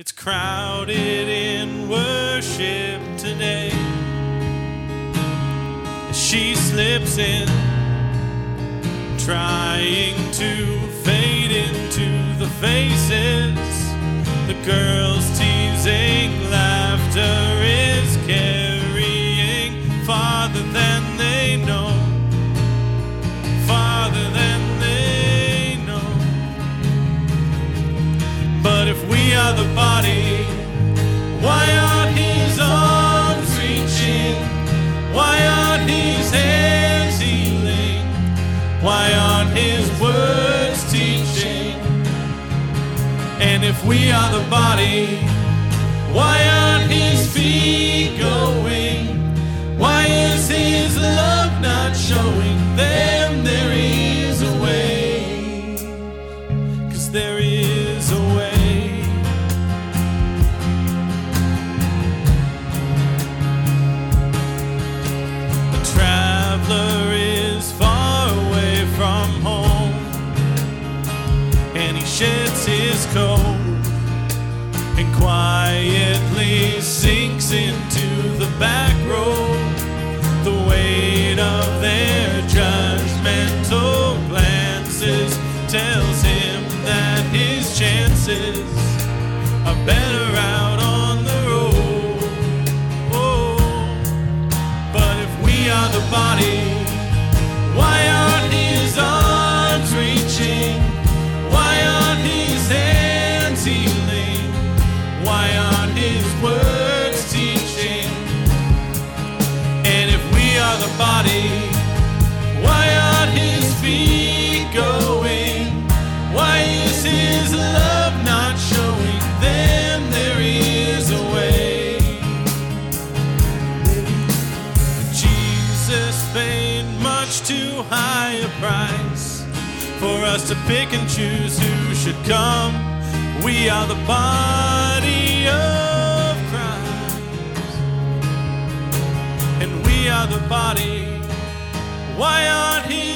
It's crowded in worship today. As She slips in, trying to fade into the faces. The girls teasing If we are the body, why aren't his arms reaching? Why aren't his hands healing? Why aren't his words teaching? And if we are the body, why aren't his feet going? Why is his love not showing them he sheds his coat and quietly sinks into the back row. The weight of their judgmental glances tells him that his chances are better out too high a price for us to pick and choose who should come. We are the body of Christ, and we are the body. Why aren't his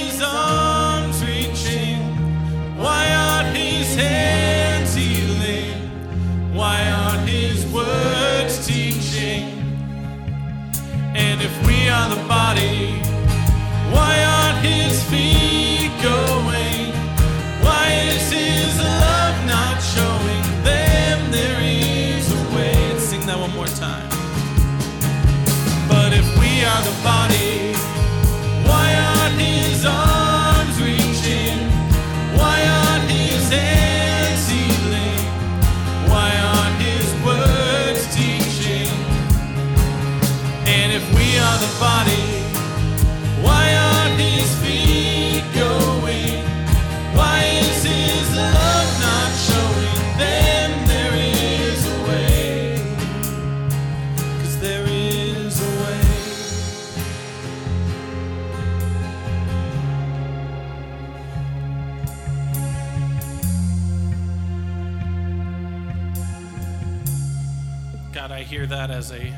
God, I hear that as a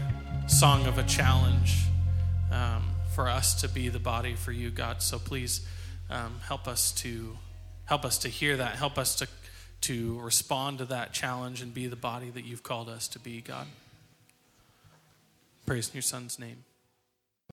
song of a challenge um, for us to be the body for you, God. So please um, help us to help us to hear that. Help us to to respond to that challenge and be the body that you've called us to be, God. Praise in your Son's name.